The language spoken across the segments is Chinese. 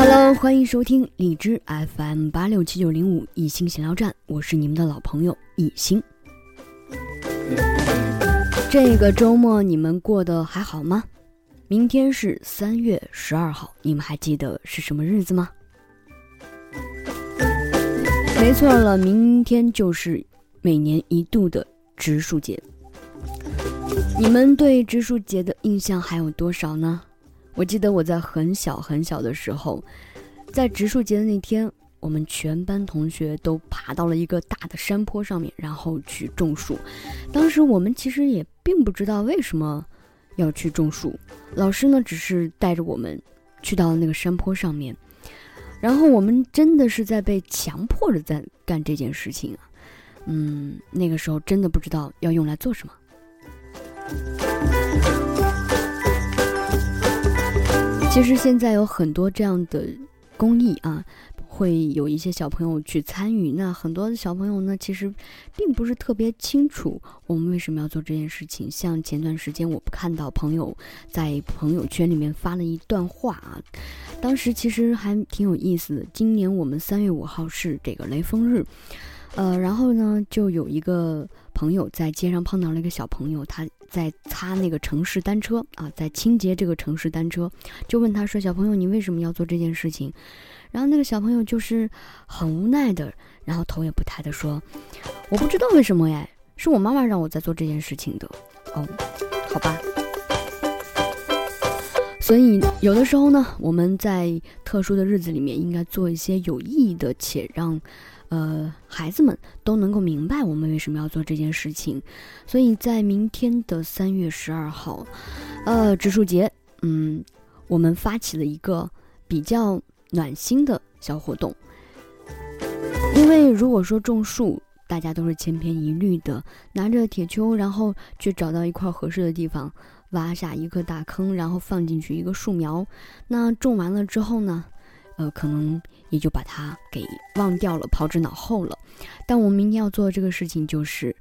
Hello，欢迎收听荔枝 FM 八六七九零五一心闲聊站，我是你们的老朋友一心。这个周末你们过得还好吗？明天是三月十二号，你们还记得是什么日子吗？没错了，明天就是每年一度的植树节。你们对植树节的印象还有多少呢？我记得我在很小很小的时候，在植树节的那天，我们全班同学都爬到了一个大的山坡上面，然后去种树。当时我们其实也并不知道为什么要去种树，老师呢只是带着我们去到了那个山坡上面。然后我们真的是在被强迫着在干这件事情啊，嗯，那个时候真的不知道要用来做什么。其实现在有很多这样的公益啊，会有一些小朋友去参与。那很多的小朋友呢，其实并不是特别清楚我们为什么要做这件事情。像前段时间，我看到朋友在朋友圈里面发了一段话啊。当时其实还挺有意思的。今年我们三月五号是这个雷锋日，呃，然后呢，就有一个朋友在街上碰到了一个小朋友，他在擦那个城市单车啊，在清洁这个城市单车，就问他说：“小朋友，你为什么要做这件事情？”然后那个小朋友就是很无奈的，然后头也不抬的说：“我不知道为什么哎，是我妈妈让我在做这件事情的。”哦，好吧。所以，有的时候呢，我们在特殊的日子里面，应该做一些有意义的，且让，呃，孩子们都能够明白我们为什么要做这件事情。所以在明天的三月十二号，呃，植树节，嗯，我们发起了一个比较暖心的小活动。因为如果说种树，大家都是千篇一律的，拿着铁锹，然后去找到一块合适的地方。挖下一个大坑，然后放进去一个树苗，那种完了之后呢，呃，可能也就把它给忘掉了，抛之脑后了。但我们明天要做的这个事情就是，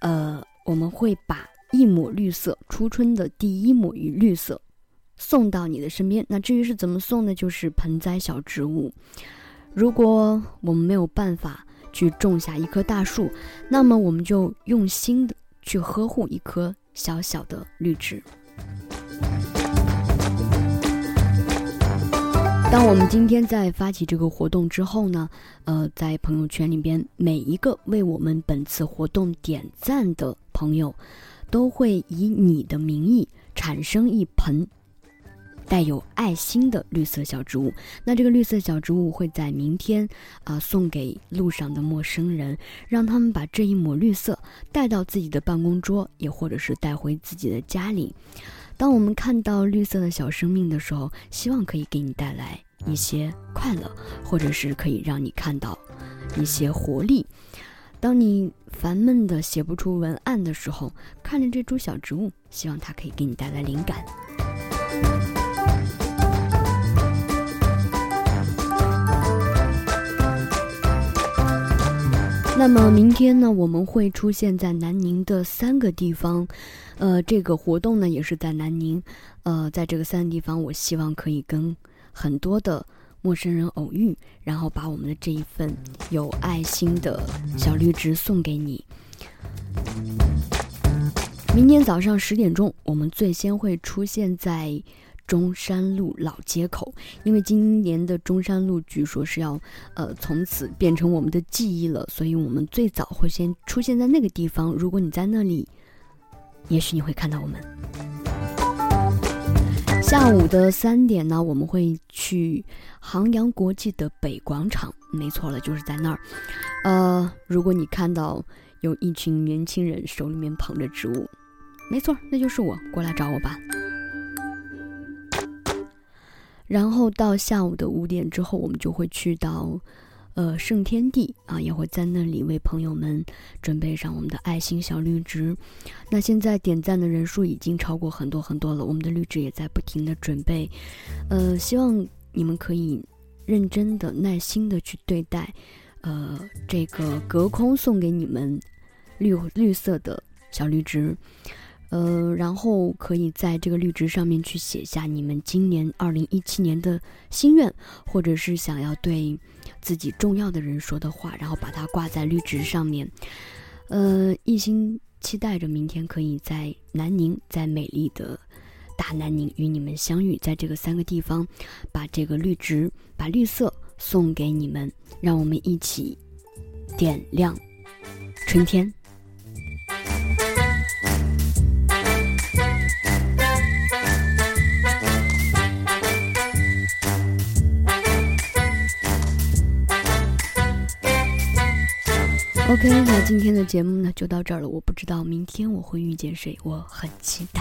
呃，我们会把一抹绿色，初春的第一抹绿绿色，送到你的身边。那至于是怎么送呢？就是盆栽小植物。如果我们没有办法去种下一棵大树，那么我们就用心的去呵护一棵。小小的绿植。当我们今天在发起这个活动之后呢，呃，在朋友圈里边，每一个为我们本次活动点赞的朋友，都会以你的名义产生一盆。带有爱心的绿色小植物，那这个绿色小植物会在明天啊送给路上的陌生人，让他们把这一抹绿色带到自己的办公桌，也或者是带回自己的家里。当我们看到绿色的小生命的时候，希望可以给你带来一些快乐，或者是可以让你看到一些活力。当你烦闷的写不出文案的时候，看着这株小植物，希望它可以给你带来灵感。那么明天呢，我们会出现在南宁的三个地方，呃，这个活动呢也是在南宁，呃，在这个三个地方，我希望可以跟很多的陌生人偶遇，然后把我们的这一份有爱心的小绿植送给你。明天早上十点钟，我们最先会出现在。中山路老街口，因为今年的中山路据说是要，呃，从此变成我们的记忆了，所以我们最早会先出现在那个地方。如果你在那里，也许你会看到我们。下午的三点呢，我们会去杭阳国际的北广场，没错了，就是在那儿。呃，如果你看到有一群年轻人手里面捧着植物，没错，那就是我，过来找我吧。然后到下午的五点之后，我们就会去到，呃，圣天地啊，也会在那里为朋友们准备上我们的爱心小绿植。那现在点赞的人数已经超过很多很多了，我们的绿植也在不停的准备。呃，希望你们可以认真的、耐心的去对待，呃，这个隔空送给你们绿绿色的小绿植。呃，然后可以在这个绿植上面去写下你们今年二零一七年的心愿，或者是想要对自己重要的人说的话，然后把它挂在绿植上面。呃，一心期待着明天可以在南宁，在美丽的大南宁与你们相遇，在这个三个地方，把这个绿植，把绿色送给你们，让我们一起点亮春天。OK，那今天的节目呢就到这儿了。我不知道明天我会遇见谁，我很期待。